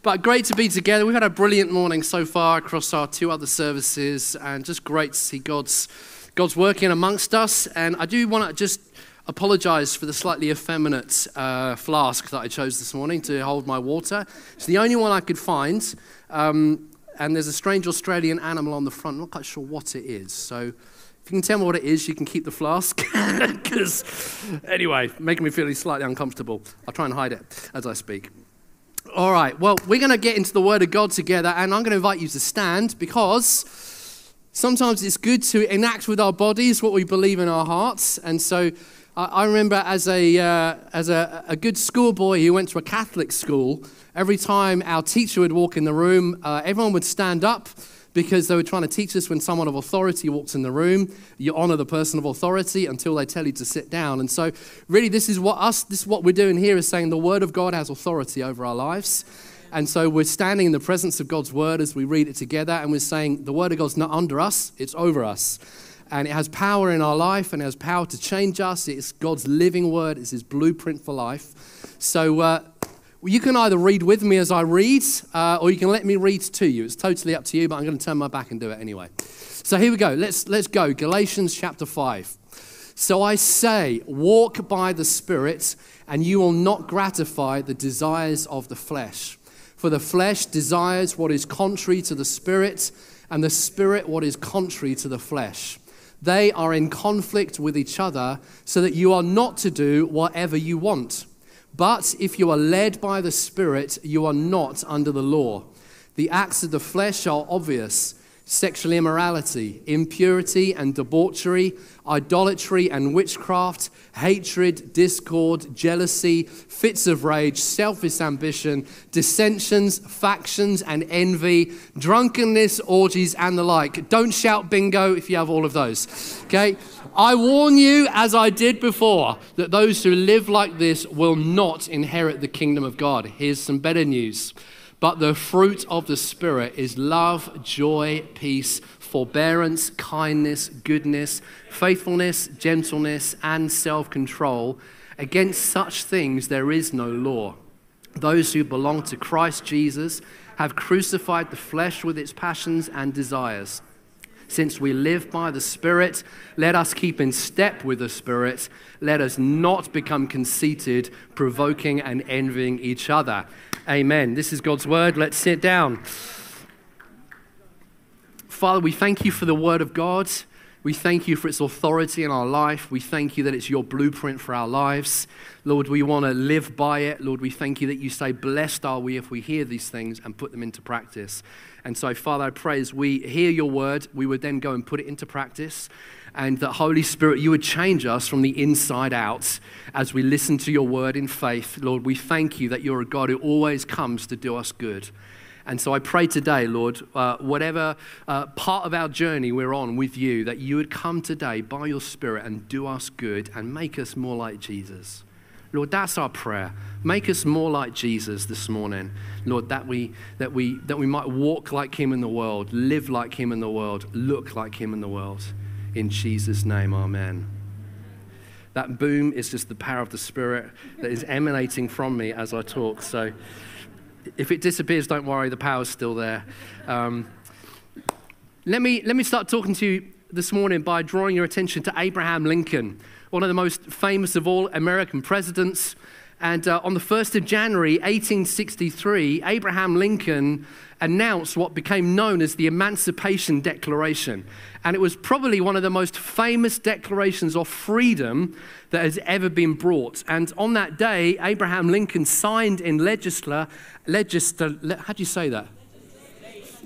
But great to be together. We've had a brilliant morning so far across our two other services, and just great to see God's, God's working amongst us. And I do want to just apologize for the slightly effeminate uh, flask that I chose this morning to hold my water. It's the only one I could find. Um, and there's a strange Australian animal on the front. I'm not quite sure what it is. So if you can tell me what it is, you can keep the flask. Because, anyway, making me feel slightly uncomfortable. I'll try and hide it as I speak. All right, well, we're going to get into the Word of God together, and I'm going to invite you to stand because sometimes it's good to enact with our bodies what we believe in our hearts. And so I remember as a, uh, as a, a good schoolboy who went to a Catholic school, every time our teacher would walk in the room, uh, everyone would stand up because they were trying to teach us when someone of authority walks in the room, you honor the person of authority until they tell you to sit down. And so, really, this is what us, this is what we're doing here is saying the Word of God has authority over our lives. And so we're standing in the presence of God's Word as we read it together, and we're saying the Word of God's not under us, it's over us. And it has power in our life and it has power to change us. It's God's living Word, it's His blueprint for life. So, uh, you can either read with me as I read, uh, or you can let me read to you. It's totally up to you, but I'm going to turn my back and do it anyway. So here we go. Let's, let's go. Galatians chapter 5. So I say, walk by the Spirit, and you will not gratify the desires of the flesh. For the flesh desires what is contrary to the Spirit, and the Spirit what is contrary to the flesh. They are in conflict with each other, so that you are not to do whatever you want. But if you are led by the Spirit, you are not under the law. The acts of the flesh are obvious sexual immorality, impurity and debauchery, idolatry and witchcraft, hatred, discord, jealousy, fits of rage, selfish ambition, dissensions, factions, and envy, drunkenness, orgies, and the like. Don't shout bingo if you have all of those. Okay? I warn you, as I did before, that those who live like this will not inherit the kingdom of God. Here's some better news. But the fruit of the Spirit is love, joy, peace, forbearance, kindness, goodness, faithfulness, gentleness, and self control. Against such things there is no law. Those who belong to Christ Jesus have crucified the flesh with its passions and desires. Since we live by the Spirit, let us keep in step with the Spirit. Let us not become conceited, provoking and envying each other. Amen. This is God's word. Let's sit down. Father, we thank you for the word of God. We thank you for its authority in our life. We thank you that it's your blueprint for our lives. Lord, we want to live by it. Lord, we thank you that you say, Blessed are we if we hear these things and put them into practice. And so, Father, I pray as we hear your word, we would then go and put it into practice and that Holy Spirit, you would change us from the inside out as we listen to your word in faith. Lord, we thank you that you're a God who always comes to do us good. And so I pray today, Lord, uh, whatever uh, part of our journey we're on with you, that you would come today by your Spirit and do us good and make us more like Jesus. Lord, that's our prayer. Make us more like Jesus this morning. Lord, that we, that, we, that we might walk like him in the world, live like him in the world, look like him in the world. In Jesus' name, amen. That boom is just the power of the Spirit that is emanating from me as I talk. So if it disappears, don't worry, the power's still there. Um, let, me, let me start talking to you this morning by drawing your attention to Abraham Lincoln, one of the most famous of all American presidents. And uh, on the 1st of January, 1863, Abraham Lincoln announced what became known as the Emancipation Declaration. And it was probably one of the most famous declarations of freedom that has ever been brought. And on that day, Abraham Lincoln signed in legisla, legisla, how do you say that?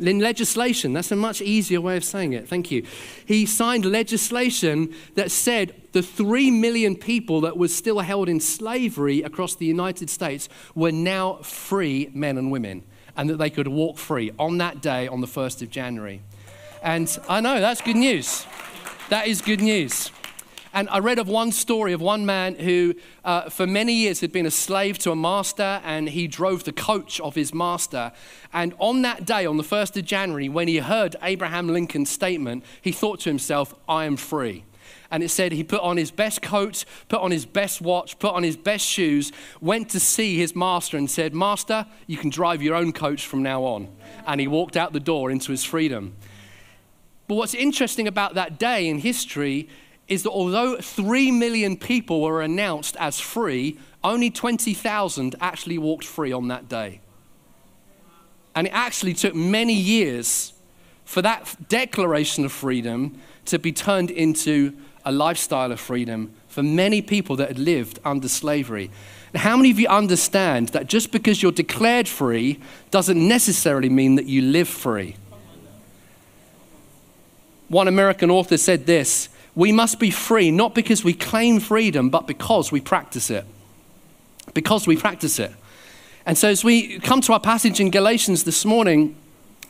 In legislation. That's a much easier way of saying it. Thank you. He signed legislation that said the three million people that were still held in slavery across the United States were now free men and women and that they could walk free on that day on the 1st of January. And I know that's good news. That is good news. And I read of one story of one man who, uh, for many years, had been a slave to a master and he drove the coach of his master. And on that day, on the 1st of January, when he heard Abraham Lincoln's statement, he thought to himself, I am free. And it said he put on his best coat, put on his best watch, put on his best shoes, went to see his master and said, Master, you can drive your own coach from now on. And he walked out the door into his freedom. But what's interesting about that day in history is that although 3 million people were announced as free, only 20,000 actually walked free on that day. And it actually took many years for that declaration of freedom to be turned into a lifestyle of freedom for many people that had lived under slavery. How many of you understand that just because you're declared free doesn't necessarily mean that you live free? One American author said this We must be free not because we claim freedom, but because we practice it. Because we practice it. And so, as we come to our passage in Galatians this morning,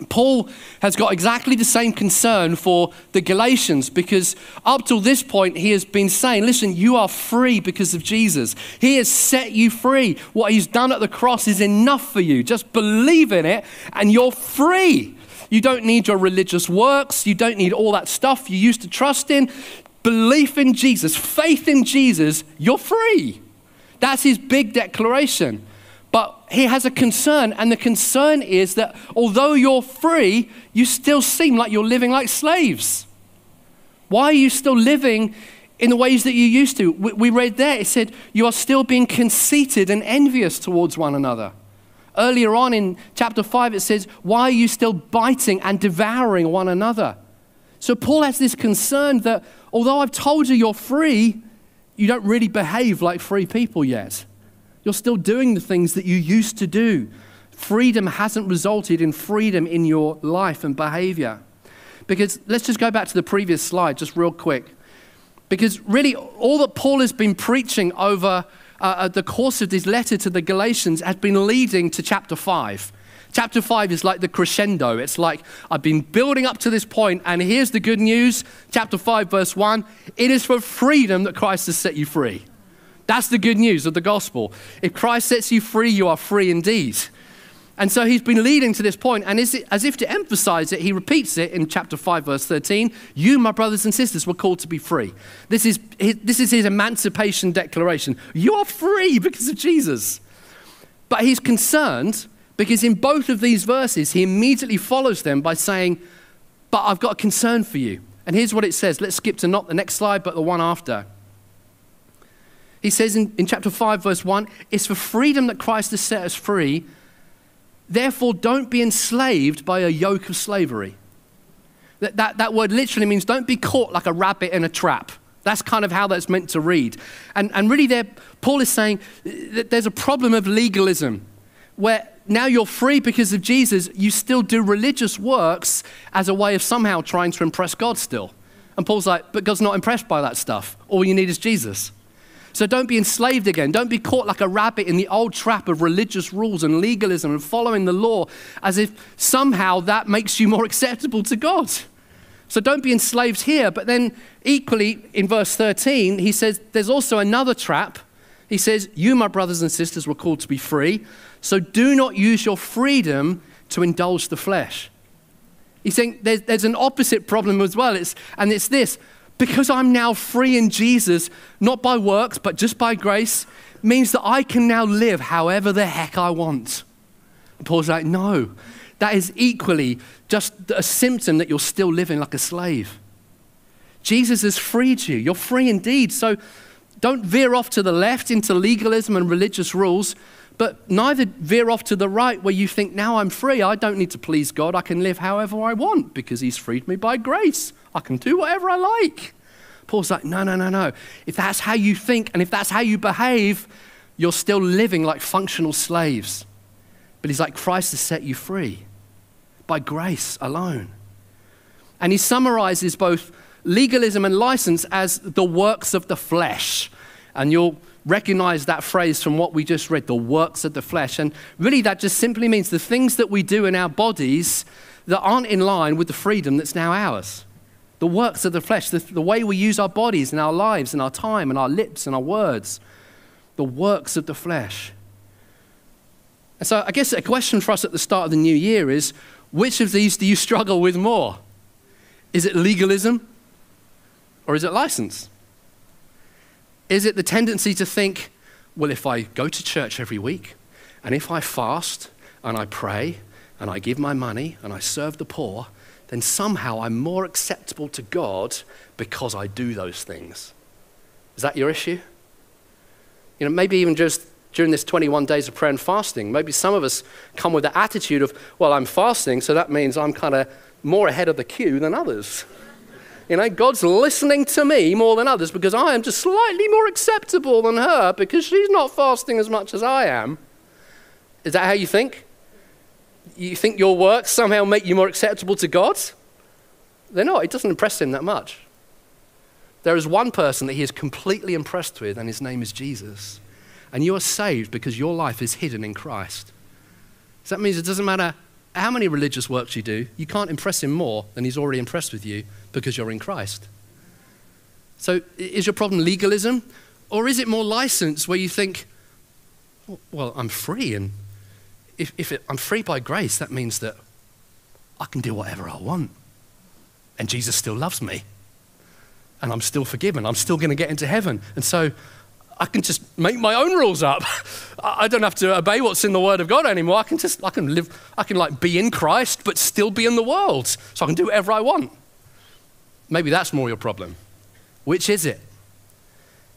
Paul has got exactly the same concern for the Galatians because up till this point he has been saying, listen, you are free because of Jesus. He has set you free. What he's done at the cross is enough for you. Just believe in it and you're free. You don't need your religious works, you don't need all that stuff you used to trust in. Belief in Jesus, faith in Jesus, you're free. That's his big declaration. But he has a concern, and the concern is that although you're free, you still seem like you're living like slaves. Why are you still living in the ways that you used to? We read there, it said, You are still being conceited and envious towards one another. Earlier on in chapter 5, it says, Why are you still biting and devouring one another? So Paul has this concern that although I've told you you're free, you don't really behave like free people yet. You're still doing the things that you used to do. Freedom hasn't resulted in freedom in your life and behavior. Because let's just go back to the previous slide, just real quick. Because really, all that Paul has been preaching over uh, uh the course of this letter to the Galatians has been leading to chapter 5. Chapter 5 is like the crescendo. It's like, I've been building up to this point, and here's the good news. Chapter 5, verse 1 It is for freedom that Christ has set you free. That's the good news of the gospel. If Christ sets you free, you are free indeed. And so he's been leading to this point, and as if to emphasize it, he repeats it in chapter 5, verse 13 You, my brothers and sisters, were called to be free. This is his, this is his emancipation declaration. You are free because of Jesus. But he's concerned because in both of these verses, he immediately follows them by saying, But I've got a concern for you. And here's what it says. Let's skip to not the next slide, but the one after. He says in, in chapter 5, verse 1 it's for freedom that Christ has set us free. Therefore, don't be enslaved by a yoke of slavery. That, that, that word literally means don't be caught like a rabbit in a trap. That's kind of how that's meant to read. And, and really, there, Paul is saying that there's a problem of legalism where now you're free because of Jesus, you still do religious works as a way of somehow trying to impress God still. And Paul's like, but God's not impressed by that stuff. All you need is Jesus. So don't be enslaved again. Don't be caught like a rabbit in the old trap of religious rules and legalism and following the law as if somehow that makes you more acceptable to God. So don't be enslaved here. But then, equally, in verse 13, he says there's also another trap. He says, You, my brothers and sisters, were called to be free. So do not use your freedom to indulge the flesh. He's saying there's, there's an opposite problem as well. It's, and it's this because I'm now free in Jesus, not by works, but just by grace, means that I can now live however the heck I want. And Paul's like, no, that is equally just a symptom that you're still living like a slave. Jesus has freed you. You're free indeed. So don't veer off to the left into legalism and religious rules, but neither veer off to the right where you think, now I'm free. I don't need to please God. I can live however I want because He's freed me by grace. I can do whatever I like. Paul's like, no, no, no, no. If that's how you think and if that's how you behave, you're still living like functional slaves. But he's like, Christ has set you free by grace alone. And he summarizes both legalism and license as the works of the flesh. And you'll recognize that phrase from what we just read the works of the flesh. And really, that just simply means the things that we do in our bodies that aren't in line with the freedom that's now ours the works of the flesh, the, the way we use our bodies and our lives and our time and our lips and our words, the works of the flesh. And so I guess a question for us at the start of the new year is which of these do you struggle with more? Is it legalism or is it license? Is it the tendency to think, well, if I go to church every week and if I fast and I pray and I give my money and I serve the poor, then somehow I'm more acceptable to God because I do those things? Is that your issue? You know, maybe even just during this 21 days of prayer and fasting, maybe some of us come with the attitude of, well, I'm fasting, so that means I'm kind of more ahead of the queue than others. You know, God's listening to me more than others because I am just slightly more acceptable than her because she's not fasting as much as I am. Is that how you think? You think your works somehow make you more acceptable to God? They're not. It doesn't impress him that much. There is one person that he is completely impressed with, and his name is Jesus. And you are saved because your life is hidden in Christ. So that means it doesn't matter how many religious works you do, you can't impress him more than he's already impressed with you because you're in Christ. So is your problem legalism? Or is it more license where you think, well, I'm free, and if, if it, I'm free by grace, that means that I can do whatever I want. And Jesus still loves me. And I'm still forgiven. I'm still going to get into heaven. And so I can just make my own rules up. I don't have to obey what's in the Word of God anymore. I can just, I can live, I can like be in Christ, but still be in the world. So I can do whatever I want. Maybe that's more your problem. Which is it?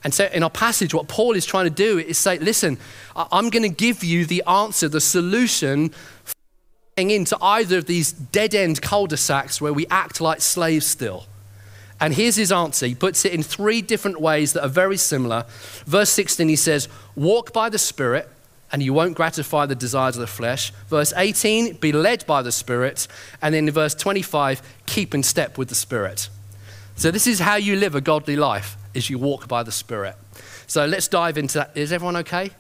And so in our passage, what Paul is trying to do is say, listen, I'm going to give you the answer, the solution into either of these dead end cul de sacs where we act like slaves still. And here's his answer. He puts it in three different ways that are very similar. Verse 16, he says, Walk by the Spirit, and you won't gratify the desires of the flesh. Verse 18, be led by the Spirit. And then in verse 25, keep in step with the Spirit. So this is how you live a godly life, is you walk by the Spirit. So let's dive into that. Is everyone okay?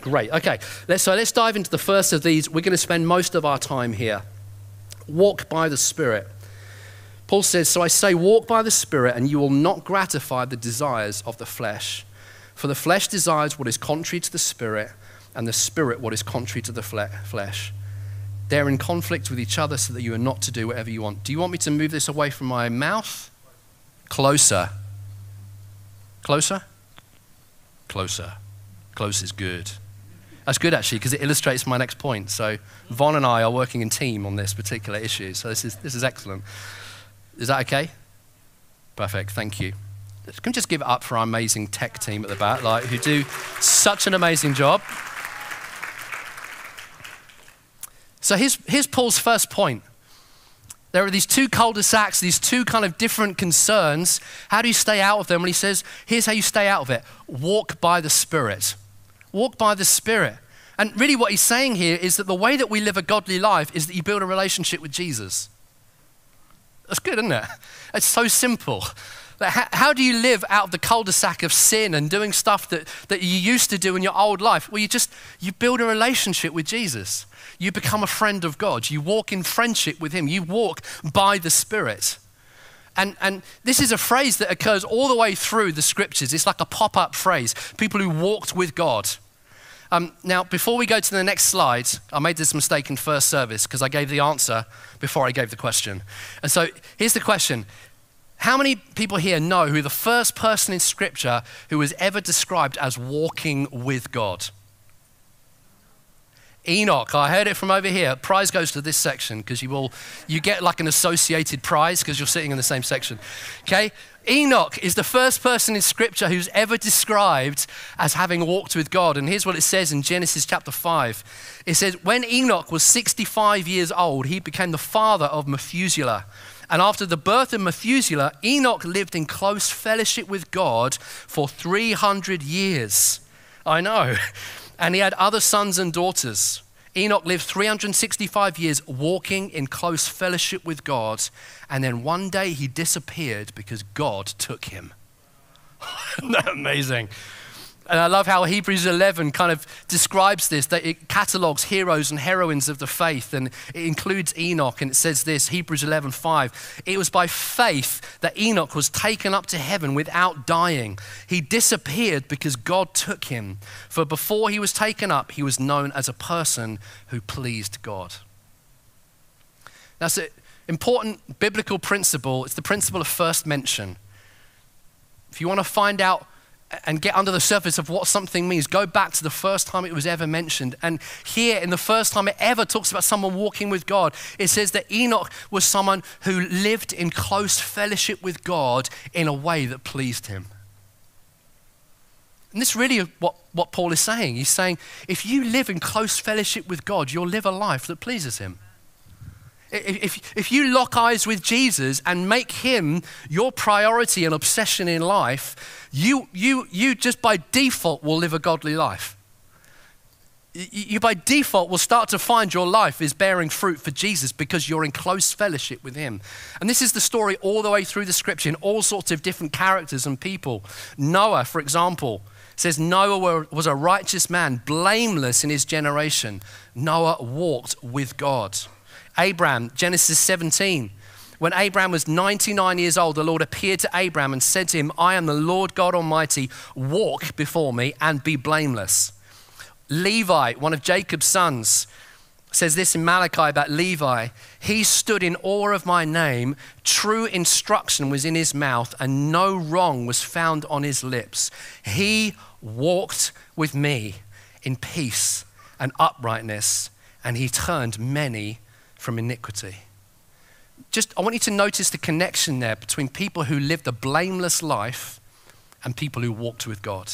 Great. Okay. Let's, so let's dive into the first of these. We're going to spend most of our time here. Walk by the Spirit. Paul says, So I say, walk by the Spirit, and you will not gratify the desires of the flesh. For the flesh desires what is contrary to the Spirit, and the Spirit what is contrary to the flesh. They're in conflict with each other so that you are not to do whatever you want. Do you want me to move this away from my mouth? Closer. Closer? Closer. Close is good. That's good actually because it illustrates my next point. So Vaughn and I are working in team on this particular issue. So this is, this is excellent. Is that okay? Perfect. Thank you. Can we just give it up for our amazing tech team at the back, like who do such an amazing job? So here's, here's Paul's first point. There are these two cul-de-sacs, these two kind of different concerns. How do you stay out of them? And he says, here's how you stay out of it. Walk by the Spirit. Walk by the Spirit. And really what he's saying here is that the way that we live a godly life is that you build a relationship with Jesus. That's good, isn't it? It's so simple. How, how, do you live out of the cul-de-sac of sin and doing stuff that, that you used to do in your old life? Well, you just, you build a relationship with Jesus. You become a friend of God. You walk in friendship with him. You walk by the Spirit. And, and this is a phrase that occurs all the way through the scriptures. It's like a pop-up phrase. People who walked with God. Um, now, before we go to the next slide, I made this mistake in first service because I gave the answer before I gave the question. And so here's the question How many people here know who the first person in Scripture who was ever described as walking with God? Enoch, I heard it from over here. Prize goes to this section because you will you get like an associated prize because you're sitting in the same section. Okay? Enoch is the first person in Scripture who's ever described as having walked with God. And here's what it says in Genesis chapter 5 it says, When Enoch was 65 years old, he became the father of Methuselah. And after the birth of Methuselah, Enoch lived in close fellowship with God for 300 years. I know. And he had other sons and daughters. Enoch lived 365 years walking in close fellowship with God, and then one day he disappeared because God took him. Isn't that amazing? And I love how Hebrews 11 kind of describes this, that it catalogs heroes and heroines of the faith, and it includes Enoch, and it says this Hebrews 11 5. It was by faith that Enoch was taken up to heaven without dying. He disappeared because God took him. For before he was taken up, he was known as a person who pleased God. That's an important biblical principle. It's the principle of first mention. If you want to find out and get under the surface of what something means. Go back to the first time it was ever mentioned. And here, in the first time it ever talks about someone walking with God, it says that Enoch was someone who lived in close fellowship with God in a way that pleased him. And this is really what, what Paul is saying. He's saying, if you live in close fellowship with God, you'll live a life that pleases him. If, if you lock eyes with Jesus and make him your priority and obsession in life, you, you, you just by default will live a godly life. You by default will start to find your life is bearing fruit for Jesus because you're in close fellowship with him. And this is the story all the way through the scripture in all sorts of different characters and people. Noah, for example, says Noah was a righteous man, blameless in his generation. Noah walked with God. Abraham, Genesis 17. When Abraham was 99 years old, the Lord appeared to Abraham and said to him, I am the Lord God Almighty. Walk before me and be blameless. Levi, one of Jacob's sons, says this in Malachi about Levi He stood in awe of my name, true instruction was in his mouth, and no wrong was found on his lips. He walked with me in peace and uprightness, and he turned many from iniquity. Just, I want you to notice the connection there between people who lived a blameless life and people who walked with God.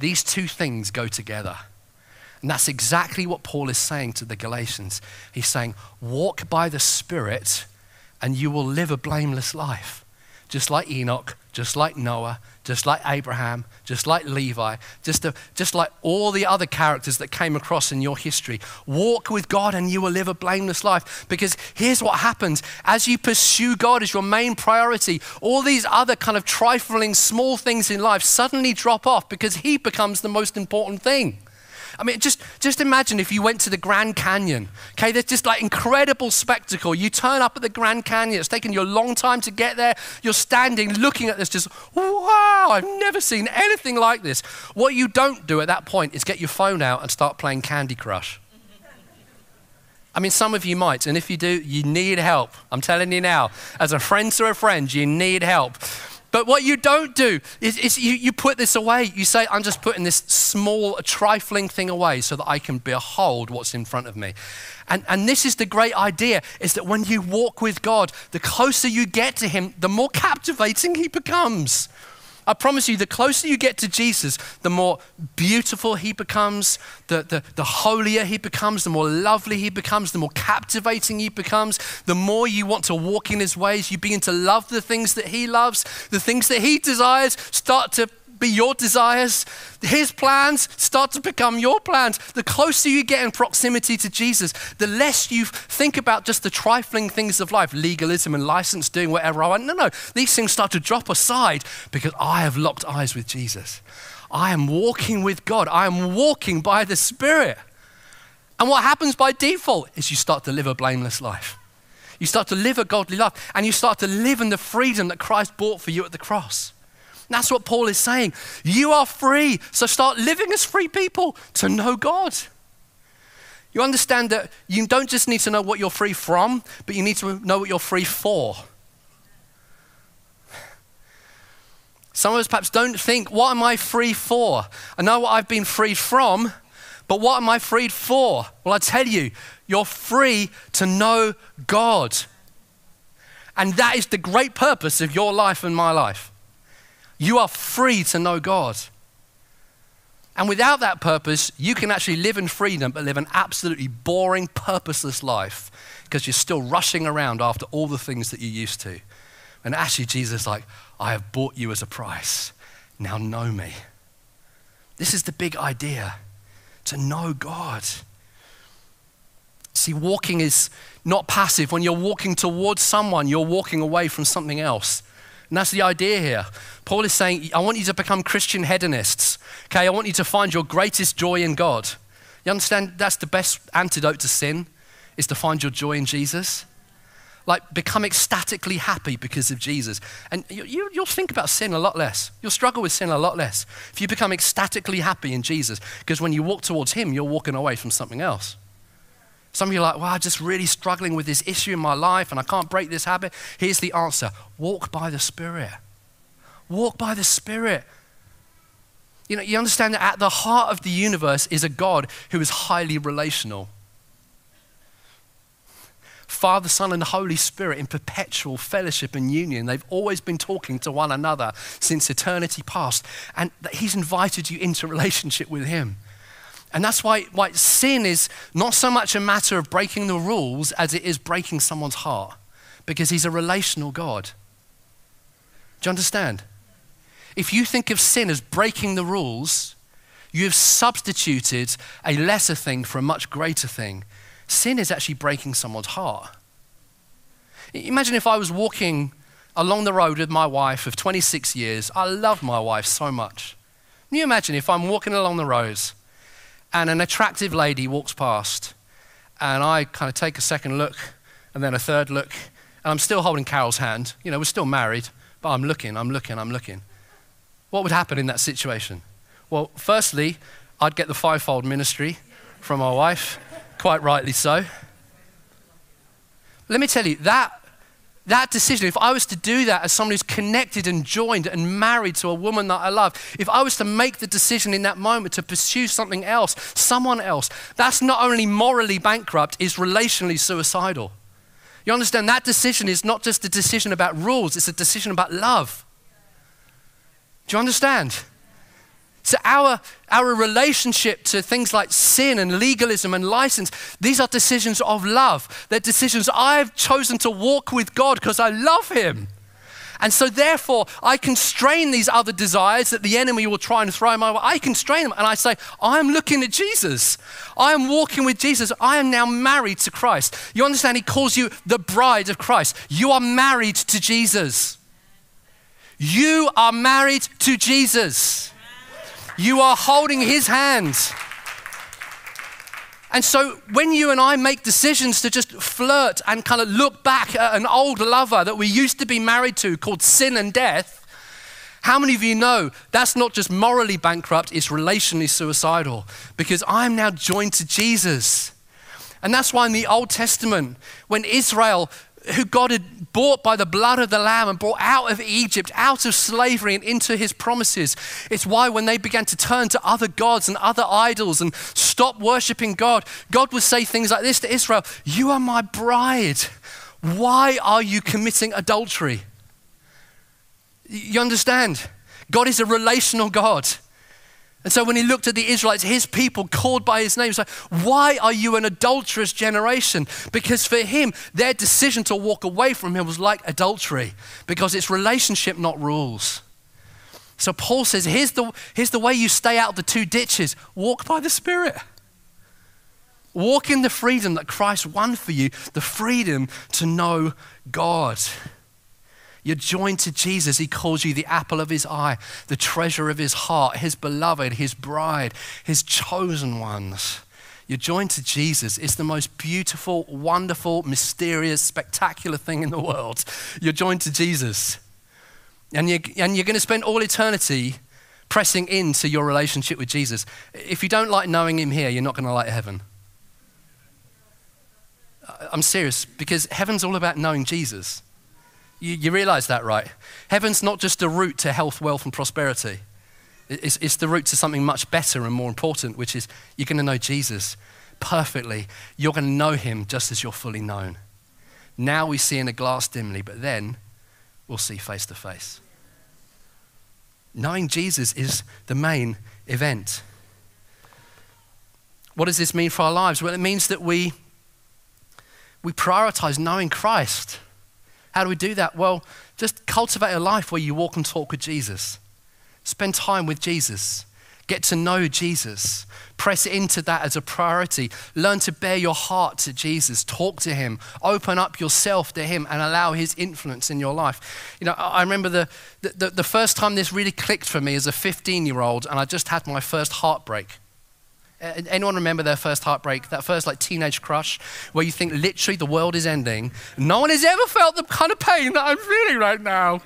These two things go together. And that's exactly what Paul is saying to the Galatians. He's saying, Walk by the Spirit, and you will live a blameless life just like Enoch, just like Noah, just like Abraham, just like Levi, just, just like all the other characters that came across in your history. Walk with God and you will live a blameless life. Because here's what happens as you pursue God as your main priority, all these other kind of trifling small things in life suddenly drop off because He becomes the most important thing. I mean, just, just imagine if you went to the Grand Canyon. Okay, there's just like incredible spectacle. You turn up at the Grand Canyon. It's taken you a long time to get there. You're standing looking at this, just, wow, I've never seen anything like this. What you don't do at that point is get your phone out and start playing Candy Crush. I mean, some of you might, and if you do, you need help. I'm telling you now, as a friend to a friend, you need help. But what you don't do is, is you, you put this away. You say, I'm just putting this small, trifling thing away so that I can behold what's in front of me. And, and this is the great idea is that when you walk with God, the closer you get to Him, the more captivating He becomes. I promise you, the closer you get to Jesus, the more beautiful he becomes, the, the, the holier he becomes, the more lovely he becomes, the more captivating he becomes, the more you want to walk in his ways. You begin to love the things that he loves, the things that he desires start to be your desires. His plans start to become your plans. The closer you get in proximity to Jesus, the less you think about just the trifling things of life, legalism and license, doing whatever I want. No, no. These things start to drop aside because I have locked eyes with Jesus. I am walking with God. I am walking by the Spirit. And what happens by default is you start to live a blameless life. You start to live a godly life and you start to live in the freedom that Christ bought for you at the cross. That's what Paul is saying. You are free, so start living as free people to know God. You understand that you don't just need to know what you're free from, but you need to know what you're free for. Some of us perhaps don't think, what am I free for? I know what I've been freed from, but what am I freed for? Well, I tell you, you're free to know God. And that is the great purpose of your life and my life. You are free to know God. And without that purpose, you can actually live in freedom, but live an absolutely boring, purposeless life because you're still rushing around after all the things that you used to. And actually, Jesus is like, I have bought you as a price. Now know me. This is the big idea to know God. See, walking is not passive. When you're walking towards someone, you're walking away from something else. And that's the idea here. Paul is saying, I want you to become Christian hedonists. Okay, I want you to find your greatest joy in God. You understand that's the best antidote to sin is to find your joy in Jesus. Like become ecstatically happy because of Jesus. And you, you, you'll think about sin a lot less. You'll struggle with sin a lot less if you become ecstatically happy in Jesus. Because when you walk towards Him, you're walking away from something else. Some of you are like, well, I'm just really struggling with this issue in my life and I can't break this habit. Here's the answer walk by the Spirit. Walk by the Spirit. You know, you understand that at the heart of the universe is a God who is highly relational. Father, Son, and Holy Spirit in perpetual fellowship and union. They've always been talking to one another since eternity past. And that He's invited you into relationship with Him. And that's why, why sin is not so much a matter of breaking the rules as it is breaking someone's heart, because He's a relational God. Do you understand? If you think of sin as breaking the rules, you have substituted a lesser thing for a much greater thing sin is actually breaking someone's heart. Imagine if I was walking along the road with my wife of 26 years. I love my wife so much. Can you imagine if I'm walking along the roads and an attractive lady walks past and I kind of take a second look and then a third look and I'm still holding Carol's hand. You know, we're still married, but I'm looking, I'm looking, I'm looking. What would happen in that situation? Well, firstly, I'd get the fivefold ministry from my wife quite rightly so. Let me tell you, that, that decision, if I was to do that as someone who's connected and joined and married to a woman that I love, if I was to make the decision in that moment to pursue something else, someone else, that's not only morally bankrupt, it's relationally suicidal. You understand? That decision is not just a decision about rules, it's a decision about love. Do you understand? So, our, our relationship to things like sin and legalism and license, these are decisions of love. They're decisions I've chosen to walk with God because I love Him. And so, therefore, I constrain these other desires that the enemy will try and throw my way. I constrain them and I say, I am looking at Jesus. I am walking with Jesus. I am now married to Christ. You understand? He calls you the bride of Christ. You are married to Jesus. You are married to Jesus. You are holding his hand. And so when you and I make decisions to just flirt and kind of look back at an old lover that we used to be married to called sin and death, how many of you know that's not just morally bankrupt, it's relationally suicidal? Because I'm now joined to Jesus. And that's why in the Old Testament, when Israel who God had bought by the blood of the Lamb and brought out of Egypt, out of slavery and into his promises. It's why when they began to turn to other gods and other idols and stop worshiping God, God would say things like this to Israel You are my bride. Why are you committing adultery? You understand? God is a relational God. And so when he looked at the Israelites, his people called by his name, he's like, Why are you an adulterous generation? Because for him, their decision to walk away from him was like adultery, because it's relationship, not rules. So Paul says, here's the, here's the way you stay out of the two ditches walk by the Spirit. Walk in the freedom that Christ won for you, the freedom to know God. You're joined to Jesus. He calls you the apple of his eye, the treasure of his heart, his beloved, his bride, his chosen ones. You're joined to Jesus. It's the most beautiful, wonderful, mysterious, spectacular thing in the world. You're joined to Jesus. And you're, and you're going to spend all eternity pressing into your relationship with Jesus. If you don't like knowing him here, you're not going to like heaven. I'm serious because heaven's all about knowing Jesus. You, you realize that, right? Heaven's not just a route to health, wealth, and prosperity. It's, it's the route to something much better and more important, which is you're going to know Jesus perfectly. You're going to know him just as you're fully known. Now we see in a glass dimly, but then we'll see face to face. Knowing Jesus is the main event. What does this mean for our lives? Well, it means that we, we prioritize knowing Christ. How do we do that? Well, just cultivate a life where you walk and talk with Jesus. Spend time with Jesus. Get to know Jesus. Press into that as a priority. Learn to bare your heart to Jesus. Talk to Him. Open up yourself to Him and allow His influence in your life. You know, I remember the, the, the first time this really clicked for me as a 15 year old, and I just had my first heartbreak. Anyone remember their first heartbreak, that first like teenage crush, where you think literally the world is ending? No one has ever felt the kind of pain that I'm feeling right now.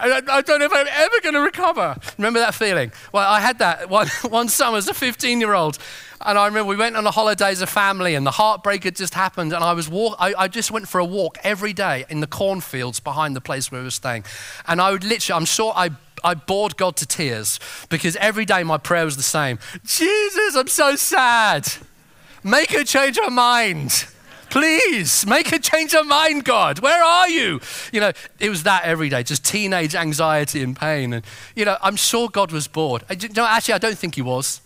I, I don't know if I'm ever going to recover. Remember that feeling? Well, I had that one, one summer as a 15 year old. And I remember we went on a holiday as a family, and the heartbreak had just happened. And I was walk, I, I, just went for a walk every day in the cornfields behind the place where we were staying. And I would literally, I'm sure I, I bored God to tears because every day my prayer was the same Jesus, I'm so sad. Make her change her mind. Please make a change of mind, God. Where are you? You know, it was that every day, just teenage anxiety and pain. And, you know, I'm sure God was bored. I, no, actually, I don't think he was.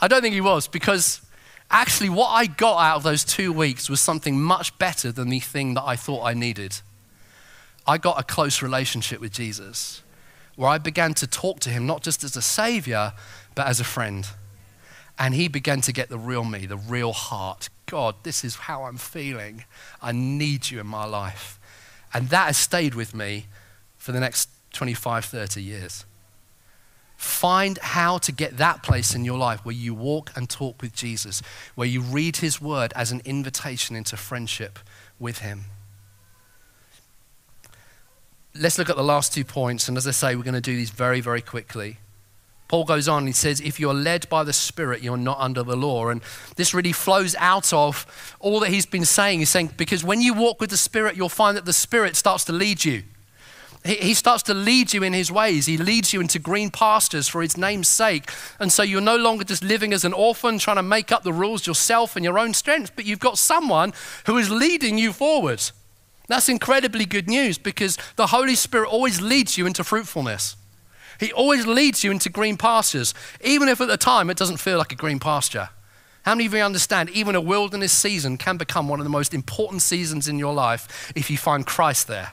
I don't think he was because actually, what I got out of those two weeks was something much better than the thing that I thought I needed. I got a close relationship with Jesus where I began to talk to him not just as a savior, but as a friend. And he began to get the real me, the real heart. God, this is how I'm feeling. I need you in my life. And that has stayed with me for the next 25, 30 years. Find how to get that place in your life where you walk and talk with Jesus, where you read his word as an invitation into friendship with him. Let's look at the last two points. And as I say, we're going to do these very, very quickly. Paul goes on, he says, if you're led by the Spirit, you're not under the law. And this really flows out of all that he's been saying. He's saying, because when you walk with the Spirit, you'll find that the Spirit starts to lead you. He starts to lead you in his ways. He leads you into green pastures for his name's sake. And so you're no longer just living as an orphan, trying to make up the rules yourself and your own strength, but you've got someone who is leading you forward. That's incredibly good news because the Holy Spirit always leads you into fruitfulness. He always leads you into green pastures, even if at the time it doesn't feel like a green pasture. How many of you understand even a wilderness season can become one of the most important seasons in your life if you find Christ there?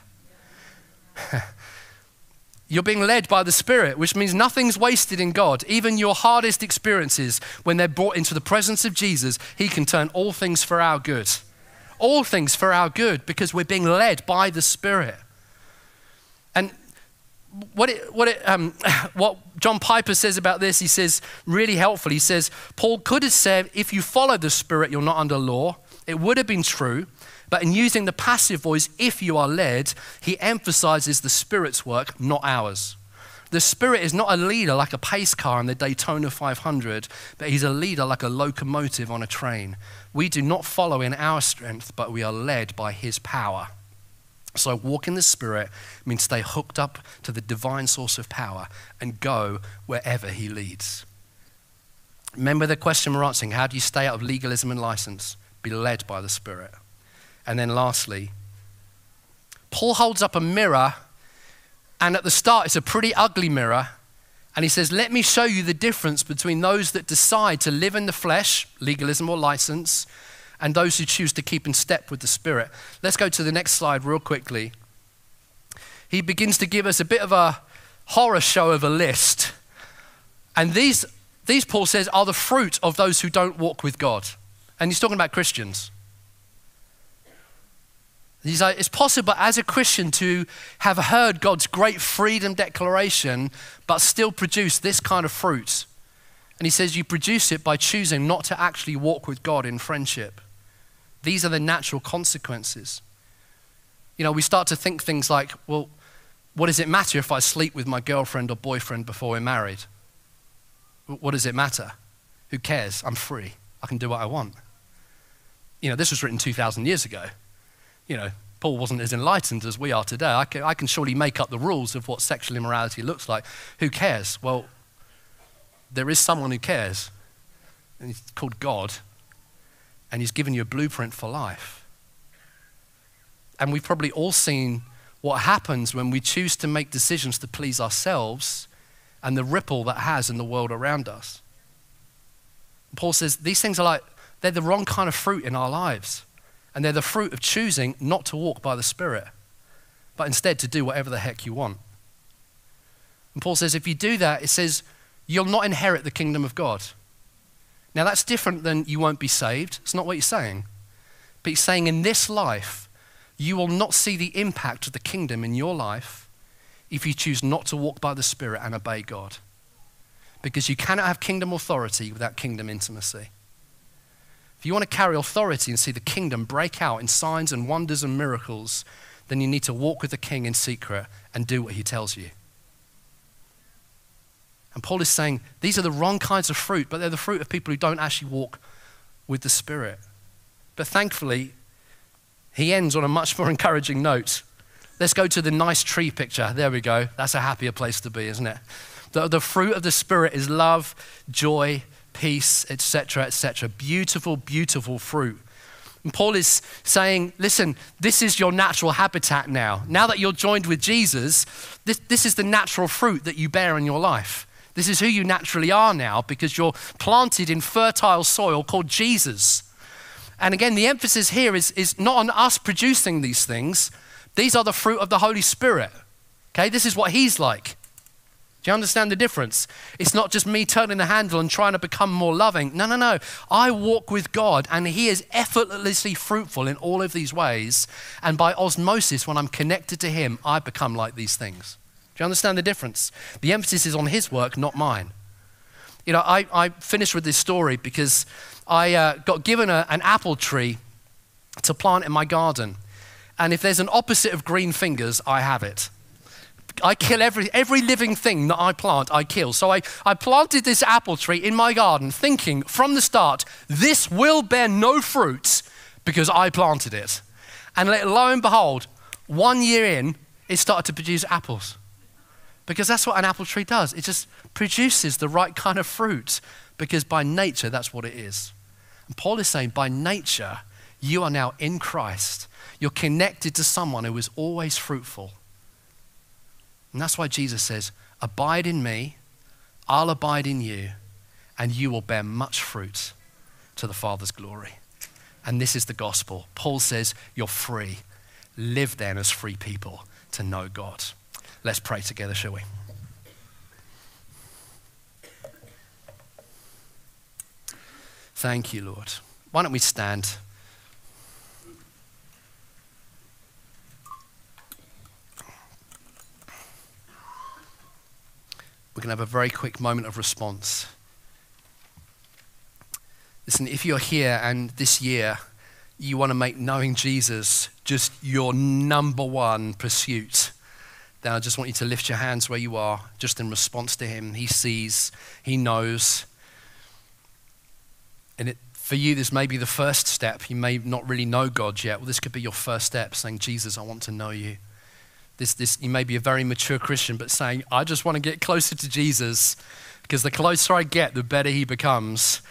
You're being led by the Spirit, which means nothing's wasted in God. Even your hardest experiences, when they're brought into the presence of Jesus, He can turn all things for our good. All things for our good because we're being led by the Spirit. And what, it, what, it, um, what John Piper says about this, he says really helpful. He says, Paul could have said, if you follow the Spirit, you're not under law. It would have been true. But in using the passive voice, if you are led, he emphasizes the Spirit's work, not ours. The Spirit is not a leader like a pace car in the Daytona 500, but he's a leader like a locomotive on a train. We do not follow in our strength, but we are led by his power. So, walk in the Spirit means stay hooked up to the divine source of power and go wherever He leads. Remember the question we're answering how do you stay out of legalism and license? Be led by the Spirit. And then, lastly, Paul holds up a mirror, and at the start, it's a pretty ugly mirror. And he says, Let me show you the difference between those that decide to live in the flesh, legalism or license, and those who choose to keep in step with the Spirit. Let's go to the next slide real quickly. He begins to give us a bit of a horror show of a list. And these, these Paul says, are the fruit of those who don't walk with God. And he's talking about Christians. He's like, it's possible as a Christian to have heard God's great freedom declaration, but still produce this kind of fruit. And he says, you produce it by choosing not to actually walk with God in friendship. These are the natural consequences. You know, we start to think things like, well, what does it matter if I sleep with my girlfriend or boyfriend before we're married? What does it matter? Who cares? I'm free. I can do what I want. You know, this was written 2,000 years ago. You know, Paul wasn't as enlightened as we are today. I can, I can surely make up the rules of what sexual immorality looks like. Who cares? Well, there is someone who cares, and he's called God, and He's given you a blueprint for life. And we've probably all seen what happens when we choose to make decisions to please ourselves and the ripple that has in the world around us. Paul says these things are like, they're the wrong kind of fruit in our lives. And they're the fruit of choosing not to walk by the Spirit, but instead to do whatever the heck you want. And Paul says if you do that, it says you'll not inherit the kingdom of God. Now, that's different than you won't be saved. It's not what he's saying. But he's saying in this life, you will not see the impact of the kingdom in your life if you choose not to walk by the Spirit and obey God. Because you cannot have kingdom authority without kingdom intimacy. If you want to carry authority and see the kingdom break out in signs and wonders and miracles, then you need to walk with the king in secret and do what he tells you. And Paul is saying these are the wrong kinds of fruit, but they're the fruit of people who don't actually walk with the Spirit. But thankfully, he ends on a much more encouraging note. Let's go to the nice tree picture. There we go. That's a happier place to be, isn't it? The, the fruit of the Spirit is love, joy, peace, etc., etc. Beautiful, beautiful fruit. And Paul is saying, listen, this is your natural habitat now. Now that you're joined with Jesus, this, this is the natural fruit that you bear in your life. This is who you naturally are now because you're planted in fertile soil called Jesus. And again, the emphasis here is, is not on us producing these things, these are the fruit of the Holy Spirit. Okay, this is what He's like. Do you understand the difference? It's not just me turning the handle and trying to become more loving. No, no, no. I walk with God and He is effortlessly fruitful in all of these ways. And by osmosis, when I'm connected to Him, I become like these things. Do you understand the difference? The emphasis is on his work, not mine. You know, I, I finished with this story because I uh, got given a, an apple tree to plant in my garden. And if there's an opposite of green fingers, I have it. I kill every, every living thing that I plant, I kill. So I, I planted this apple tree in my garden thinking from the start, this will bear no fruit because I planted it. And lo and behold, one year in, it started to produce apples. Because that's what an apple tree does. It just produces the right kind of fruit because by nature, that's what it is. And Paul is saying, by nature, you are now in Christ. You're connected to someone who is always fruitful. And that's why Jesus says, Abide in me, I'll abide in you, and you will bear much fruit to the Father's glory. And this is the gospel. Paul says, You're free. Live then as free people to know God. Let's pray together, shall we? Thank you, Lord. Why don't we stand? We're going to have a very quick moment of response. Listen, if you're here and this year you want to make knowing Jesus just your number one pursuit, then I just want you to lift your hands where you are, just in response to Him. He sees, He knows. And it, for you, this may be the first step. You may not really know God yet. Well, this could be your first step, saying, Jesus, I want to know you. This, this, you may be a very mature Christian, but saying, I just want to get closer to Jesus because the closer I get, the better He becomes.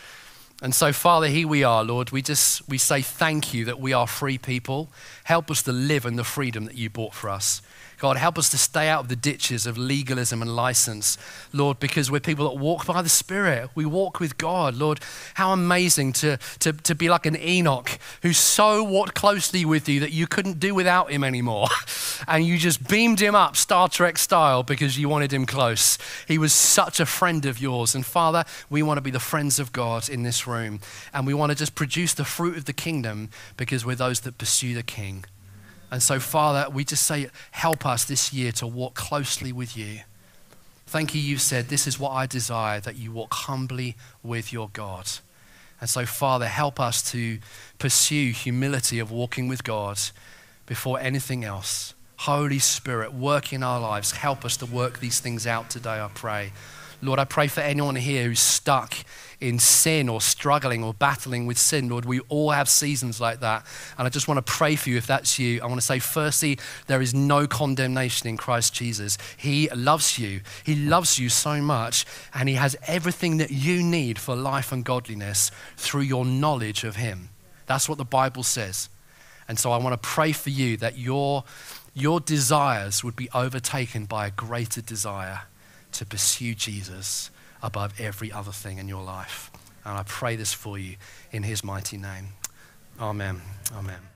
And so, Father, here we are, Lord. We just we say thank you that we are free people. Help us to live in the freedom that you bought for us. God, help us to stay out of the ditches of legalism and license, Lord, because we're people that walk by the Spirit. We walk with God. Lord, how amazing to, to, to be like an Enoch who so walked closely with you that you couldn't do without him anymore. And you just beamed him up, Star Trek style, because you wanted him close. He was such a friend of yours. And Father, we want to be the friends of God in this room. And we want to just produce the fruit of the kingdom because we're those that pursue the King. And so, Father, we just say, help us this year to walk closely with you. Thank you, you said, this is what I desire, that you walk humbly with your God. And so, Father, help us to pursue humility of walking with God before anything else. Holy Spirit, work in our lives. Help us to work these things out today, I pray. Lord, I pray for anyone here who's stuck in sin or struggling or battling with sin. Lord, we all have seasons like that. And I just want to pray for you if that's you. I want to say, firstly, there is no condemnation in Christ Jesus. He loves you. He loves you so much. And He has everything that you need for life and godliness through your knowledge of Him. That's what the Bible says. And so I want to pray for you that your, your desires would be overtaken by a greater desire to pursue Jesus above every other thing in your life. And I pray this for you in his mighty name. Amen. Amen.